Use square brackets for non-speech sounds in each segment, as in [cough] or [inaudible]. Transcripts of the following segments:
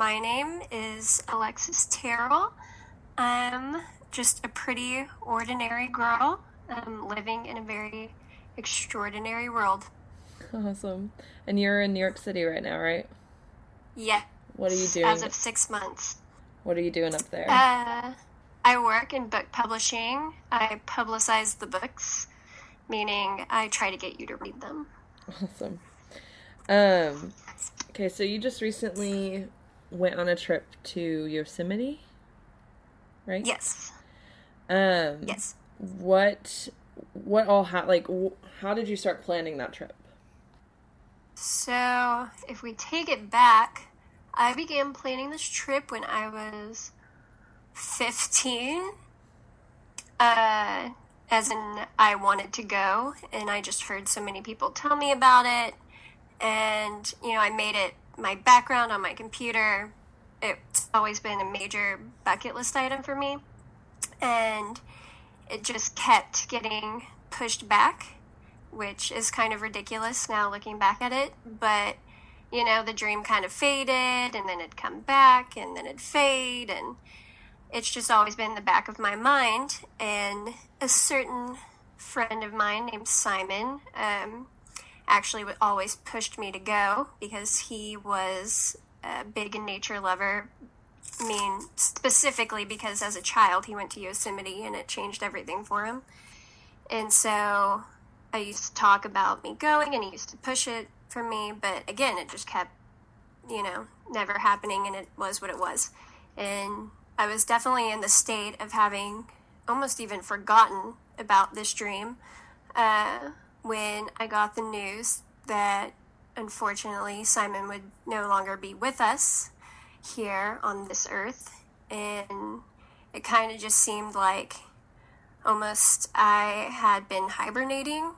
my name is Alexis Terrill. I'm just a pretty ordinary girl um, living in a very extraordinary world. Awesome. And you're in New York City right now, right? Yeah. What are you doing? As of six months. What are you doing up there? Uh, I work in book publishing. I publicize the books, meaning I try to get you to read them. Awesome. Um, okay, so you just recently went on a trip to Yosemite, right? Yes. Um, yes. What what all ha- like how did you start planning that trip? So, if we take it back, I began planning this trip when I was 15. Uh, as in, I wanted to go, and I just heard so many people tell me about it. And, you know, I made it my background on my computer. It's always been a major bucket list item for me. And it just kept getting pushed back, which is kind of ridiculous now looking back at it. But, you know, the dream kind of faded and then it'd come back and then it'd fade. And it's just always been in the back of my mind. And a certain friend of mine named Simon um, actually always pushed me to go because he was a big nature lover I mean, specifically because as a child he went to Yosemite and it changed everything for him. And so I used to talk about me going and he used to push it for me, but again, it just kept, you know, never happening and it was what it was. And I was definitely in the state of having almost even forgotten about this dream uh, when I got the news that unfortunately Simon would no longer be with us here on this earth. And it kind of just seemed like almost I had been hibernating,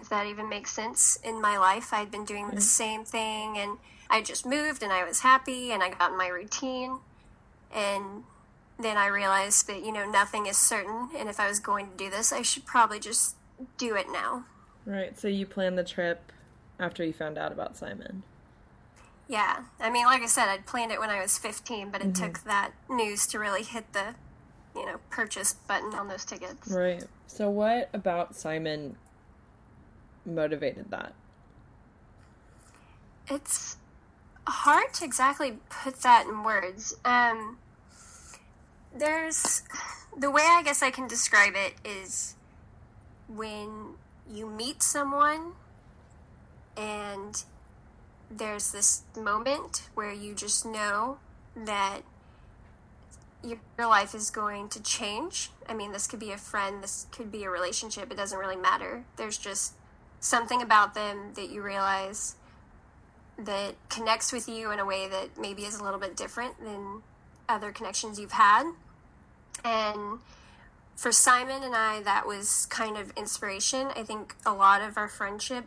if that even makes sense, in my life. I'd been doing the mm-hmm. same thing and I just moved and I was happy and I got in my routine. And then I realized that, you know, nothing is certain. And if I was going to do this, I should probably just do it now. Right. So you planned the trip after you found out about Simon. Yeah. I mean, like I said, I'd planned it when I was 15, but it mm-hmm. took that news to really hit the, you know, purchase button on those tickets. Right. So, what about Simon motivated that? It's hard to exactly put that in words. Um, there's the way I guess I can describe it is when you meet someone and there's this moment where you just know that your, your life is going to change. I mean, this could be a friend, this could be a relationship, it doesn't really matter. There's just something about them that you realize that connects with you in a way that maybe is a little bit different than other connections you've had. And for Simon and I, that was kind of inspiration. I think a lot of our friendship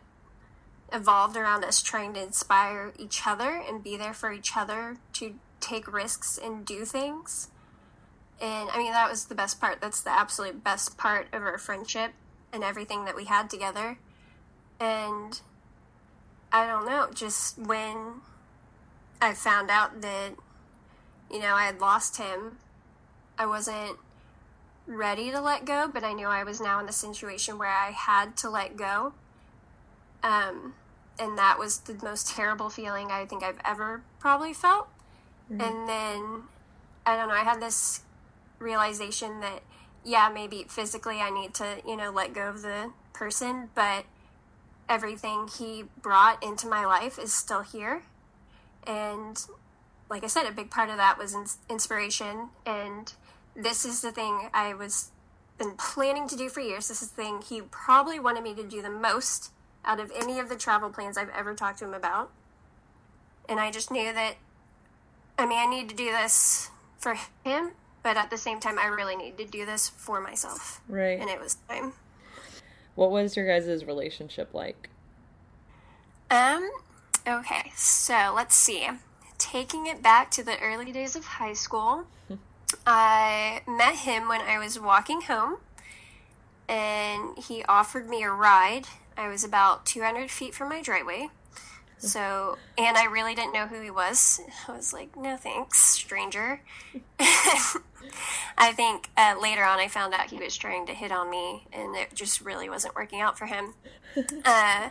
evolved around us trying to inspire each other and be there for each other to take risks and do things. And I mean, that was the best part. That's the absolute best part of our friendship and everything that we had together. And I don't know, just when I found out that, you know, I had lost him, I wasn't ready to let go, but I knew I was now in the situation where I had to let go. Um, and that was the most terrible feeling I think I've ever probably felt. Mm-hmm. And then, I don't know, I had this realization that, yeah, maybe physically I need to, you know, let go of the person, but everything he brought into my life is still here. And like I said, a big part of that was inspiration. And this is the thing I was been planning to do for years. This is the thing he probably wanted me to do the most out of any of the travel plans I've ever talked to him about. And I just knew that, I mean, I need to do this for him, but at the same time, I really need to do this for myself. Right. And it was time. What was your guys' relationship like? Um, okay, so let's see. Taking it back to the early days of high school, [laughs] I met him when I was walking home, and he offered me a ride I was about 200 feet from my driveway. So, and I really didn't know who he was. I was like, no thanks, stranger. [laughs] I think uh, later on I found out he was trying to hit on me, and it just really wasn't working out for him. [laughs] Uh,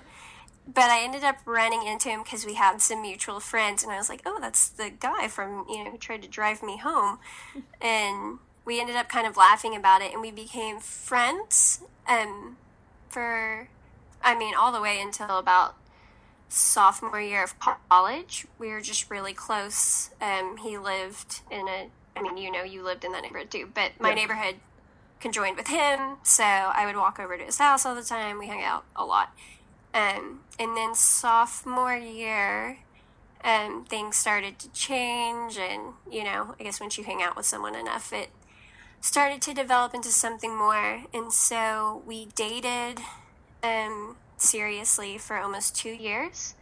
but I ended up running into him because we had some mutual friends, and I was like, "Oh, that's the guy from you know who tried to drive me home," [laughs] and we ended up kind of laughing about it, and we became friends. Um, for, I mean, all the way until about sophomore year of college, we were just really close. Um, he lived in a, I mean, you know, you lived in that neighborhood too, but my Yeah. neighborhood conjoined with him, so I would walk over to his house all the time. We hung out a lot. Um, and then sophomore year, um, things started to change, and you know, I guess once you hang out with someone enough, it started to develop into something more. And so we dated um, seriously for almost two years,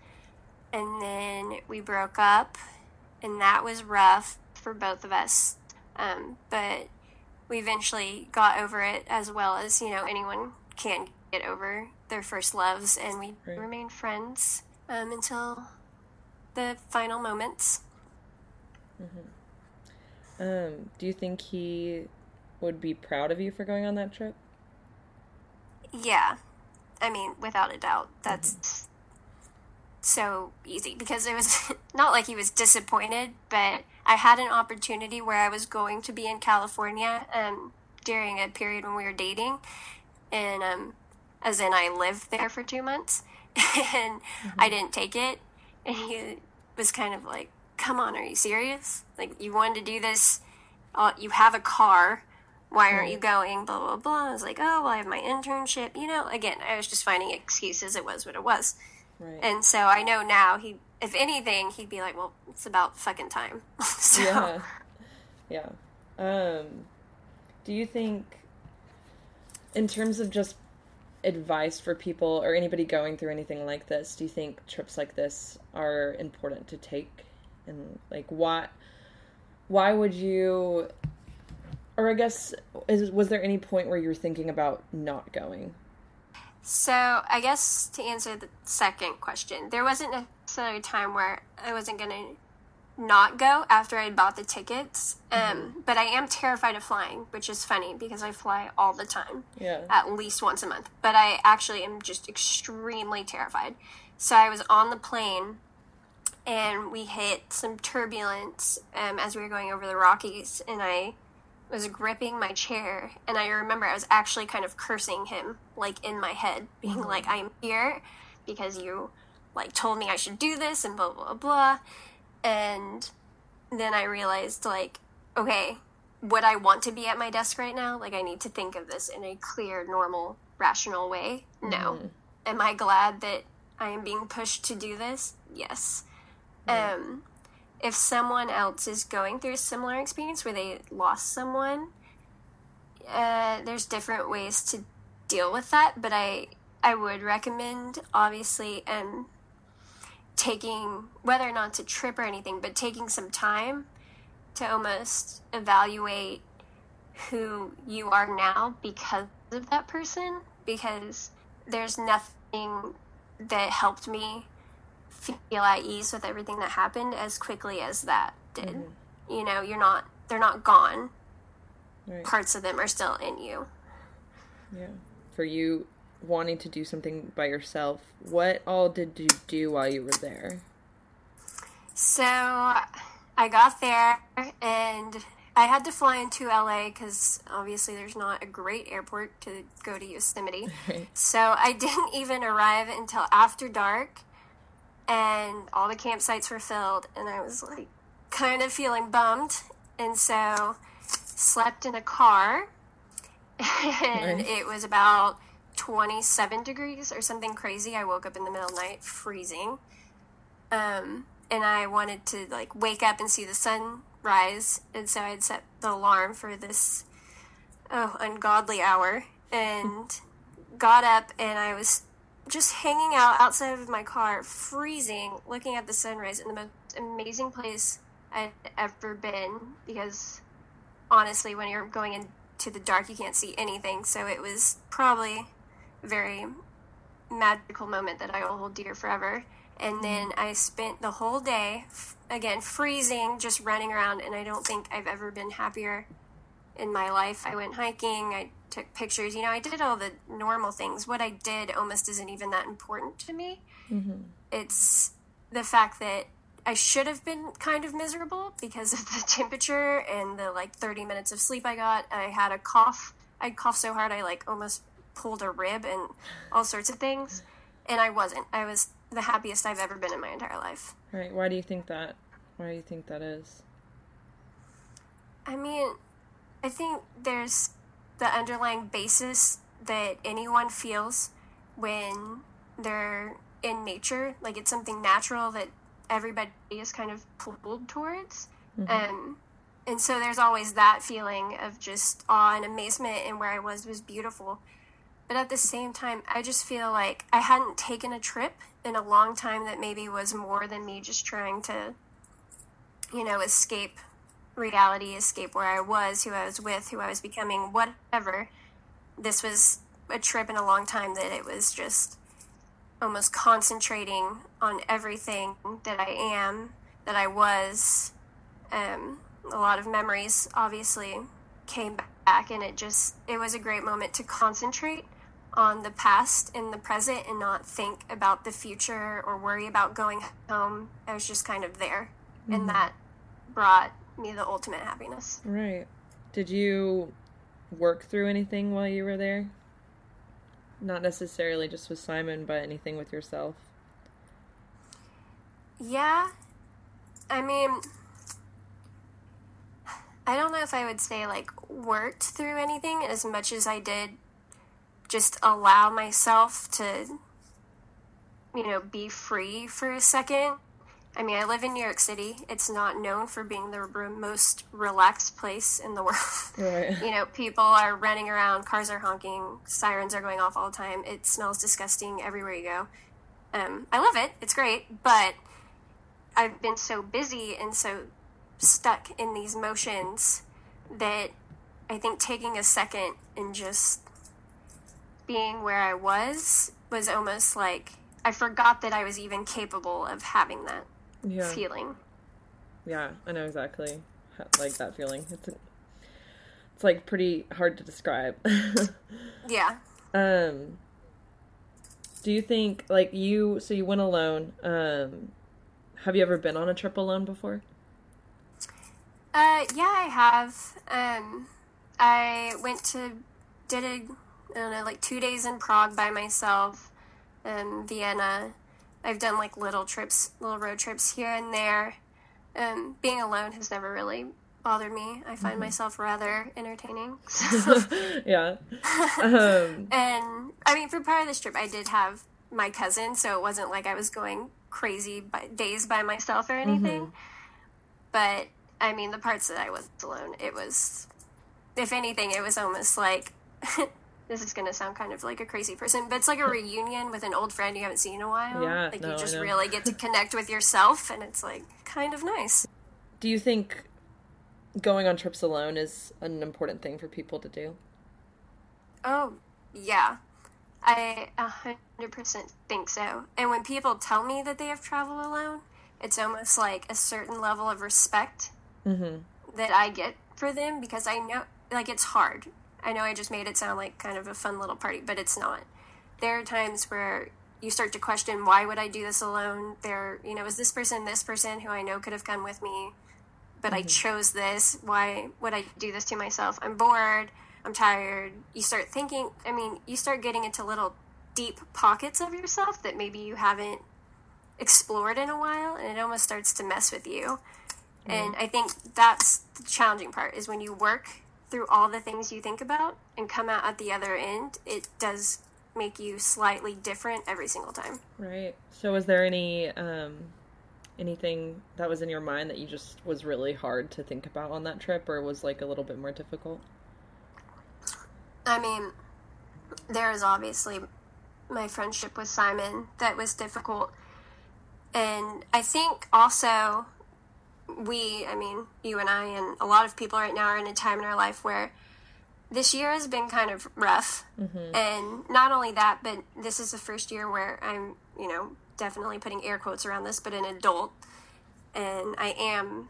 and then we broke up, and that was rough for both of us. Um, but we eventually got over it, as well as you know anyone can get over their first loves, and we Right. remained friends um, until the final moments. Um, do you think he would be proud of you for going on that trip? Yeah, I mean, without a doubt, that's so easy because it was [laughs] not like he was disappointed, but I had an opportunity where I was going to be in California um, during a period when we were dating, and um, as in I lived there for two months, [laughs] and I didn't take it, and he was kind of like, "Come on, are you serious? Like you wanted to do this? Uh, you have a car." why aren't you going? Blah, blah, blah. I was like, oh, well, I have my internship. You know, again, I was just finding excuses. It was what it was. Right. And so I know now, he, if anything, he'd be like, well, it's about fucking time. [laughs] so, yeah. Yeah. Um, do you think, in terms of just advice for people or anybody going through anything like this, do you think trips like this are important to take? And like, why? Why would you? Or I guess, is, was there any point where you were thinking about not going? so I guess to answer the second question, there wasn't necessarily a time where I wasn't going to not go after I bought the tickets. Um, But I am terrified of flying, which is funny because I fly all the time. Yeah. at least once a month. But I actually am just extremely terrified. So I was on the plane and we hit some turbulence um, as we were going over the Rockies, and I was gripping my chair. And I remember I was actually kind of cursing him, like in my head, being like, I'm here because you like told me I should do this and blah blah blah. And then I realized like, okay, would I want to be at my desk right now? Like I need to think of this in a clear, normal, rational way. No. Am I glad that I am being pushed to do this? Yes. Um if someone else is going through a similar experience where they lost someone, uh, there's different ways to deal with that, but I I would recommend obviously um taking whether or not to trip or anything, but taking some time to almost evaluate who you are now because of that person because there's nothing that helped me feel at ease with everything that happened as quickly as that did. Mm-hmm. You know, you're not they're not gone. Right. Parts of them are still in you. Yeah. For you wanting to do something by yourself, what all did you do while you were there? So I got there and I had to fly into LA because obviously there's not a great airport to go to Yosemite. [laughs] Right. So I didn't [laughs] even arrive until after dark, and all the campsites were filled, and I was like kind of feeling bummed, and so slept in a car, [laughs] and Nice. it was about 27 degrees or something crazy. I woke up in the middle of the night freezing. Um, and I wanted to like wake up and see the sun rise, and so I'd set the alarm for this oh ungodly hour and got up and I was just hanging out outside of my car, freezing, looking at the sunrise in the most amazing place I'd ever been because honestly when you're going into the dark you can't see anything, so it was probably very magical moment that I will hold dear forever. And mm-hmm. then I spent the whole day, again, freezing, just running around. And I don't think I've ever been happier in my life. I went hiking, I took pictures. You know, I did all the normal things. What I did almost isn't even that important to me. Mm-hmm. It's the fact that I should have been kind of miserable because of the [laughs] temperature and the like 30 minutes of sleep I got. I had a cough. I coughed so hard I like almost pulled a rib and all sorts of things. And I wasn't. I was the happiest I've ever been in my entire life. Right. Why do you think that? Why do you think that is? I mean, I think there's the underlying basis that anyone feels when they're in nature. Like it's something natural that everybody is kind of pulled towards. Um, and so there's always that feeling of just awe and amazement, and where I was was beautiful. But at the same time, I just feel like I hadn't taken a trip in a long time that maybe was more than me just trying to, you know, escape reality, escape where I was, who I was with, who I was becoming, whatever. This was a trip in a long time that it was just almost concentrating on everything that I am, that I was. Um, a lot of memories obviously came back, and it just, it was a great moment to concentrate on the past and the present and not think about the future or worry about going home. I was just kind of there, and mm-hmm. that brought me the ultimate happiness. Right. Did you work through anything while you were there? Not necessarily just with Simon, but anything with yourself. Yeah. I mean, I don't know if I would say like worked through anything as much as I did just allow myself to, you know, be free for a second. I mean, I live in New York City. It's not known for being the re- most relaxed place in the [laughs] world. Right. you know, people are running around, cars are honking, sirens are going off all the time. It smells disgusting everywhere you go. Um, I love it. It's great, but I've been so busy and so stuck in these motions that I think taking a second and just being where I was was almost like I forgot that I was even capable of having that Yeah. feeling. Yeah, I know exactly how, like that feeling. It's it's like pretty hard to describe. [laughs] Yeah. um do you think like you so you went alone um have you ever been on a trip alone before? Uh, yeah, I have. Um, I went to did a I don't know like two days in Prague by myself, um, Vienna. I've done like little trips, little road trips here and there. Um, being alone has never really bothered me. I find myself rather entertaining. [laughs] [laughs] yeah. [laughs] Um and I mean, for part of this trip, I did have my cousin, so it wasn't like I was going crazy by days by myself or anything. But I mean, the parts that I was alone, it was, if anything, it was almost like this is going to sound kind of like a crazy person, but it's like a [laughs] reunion with an old friend you haven't seen in a while. Yeah, like no, you just really get to connect with yourself, and it's like kind of nice. do you think going on trips alone is an important thing for people to do? Oh, yeah. I a hundred percent think so. And when people tell me that they have traveled alone, it's almost like a certain level of respect Mhm. that I get for them because I know, like, it's hard. I know I just made it sound like kind of a fun little party, but it's not. There are times where you start to question why would I do this alone? There, you know, is this person this person who I know could have come with me, but I mm-hmm. chose this? Why would I do this to myself? I'm bored. I'm tired. You start thinking. I mean, you start getting into little deep pockets of yourself that maybe you haven't explored in a while, and it almost starts to mess with you. And mm-hmm. I think that's the challenging part is when you work through all the things you think about and come out at the other end, it does make you slightly different every single time. Right. So was there any um anything that was in your mind that you just was really hard to think about on that trip or was like a little bit more difficult? I mean, there is obviously my friendship with Simon that was difficult. And I think also we, I mean, you and I, and a lot of people right now are in a time in our life where this year has been kind of rough. And not only that, but this is the first year where I'm, you know, definitely putting air quotes around this, but an adult. And I am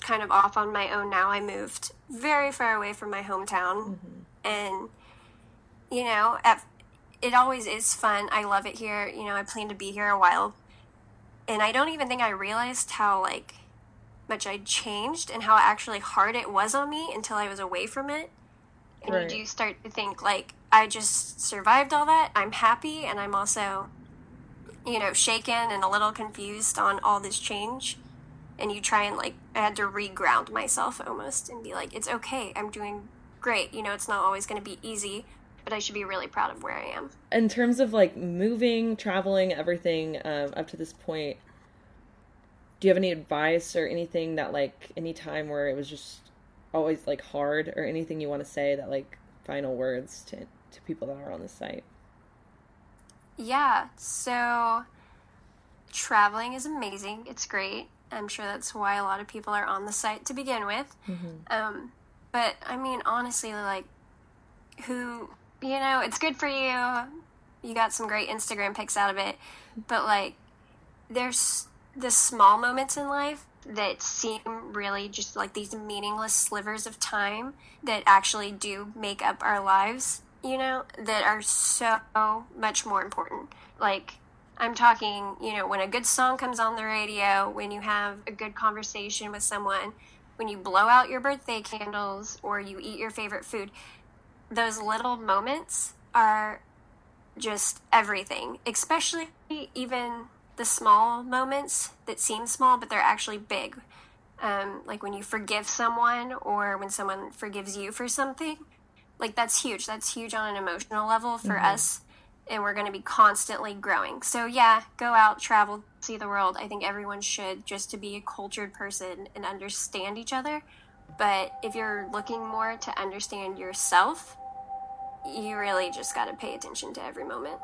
kind of off on my own now. I moved very far away from my hometown. Mm-hmm. And, you know, at, it always is fun. I love it here. You know, I plan to be here a while. And I don't even think I realized how, like, much I'd changed and how actually hard it was on me until I was away from it. And right. you do start to think, like, I just survived all that. I'm happy, and I'm also, you know, shaken and a little confused on all this change. And you try and, like, I had to reground myself almost and be like, it's okay. I'm doing great. You know, it's not always going to be easy, but I should be really proud of where I am. In terms of, like, moving, traveling, everything um, up to this point, do you have any advice or anything that like any time where it was just always like hard or anything you want to say that like final words to to people that are on the site? Yeah so traveling is amazing. It's great. I'm sure that's why a lot of people are on the site to begin with. Mm-hmm. um, but i mean honestly like who you know it's good for you. You got some great instagram pics out of it. But like there's the small moments in life that seem really just like these meaningless slivers of time that actually do make up our lives, you know, that are so much more important. Like, I'm talking, you know, when a good song comes on the radio, when you have a good conversation with someone, when you blow out your birthday candles or you eat your favorite food, those little moments are just everything, especially even the small moments that seem small, but they're actually big. Um, like when you forgive someone or when someone forgives you for something. Like that's huge. That's huge on an emotional level for mm-hmm. us. And we're going to be constantly growing. So, yeah, go out, travel, see the world. I think everyone should just to be a cultured person and understand each other. But if you're looking more to understand yourself, you really just got to pay attention to every moment.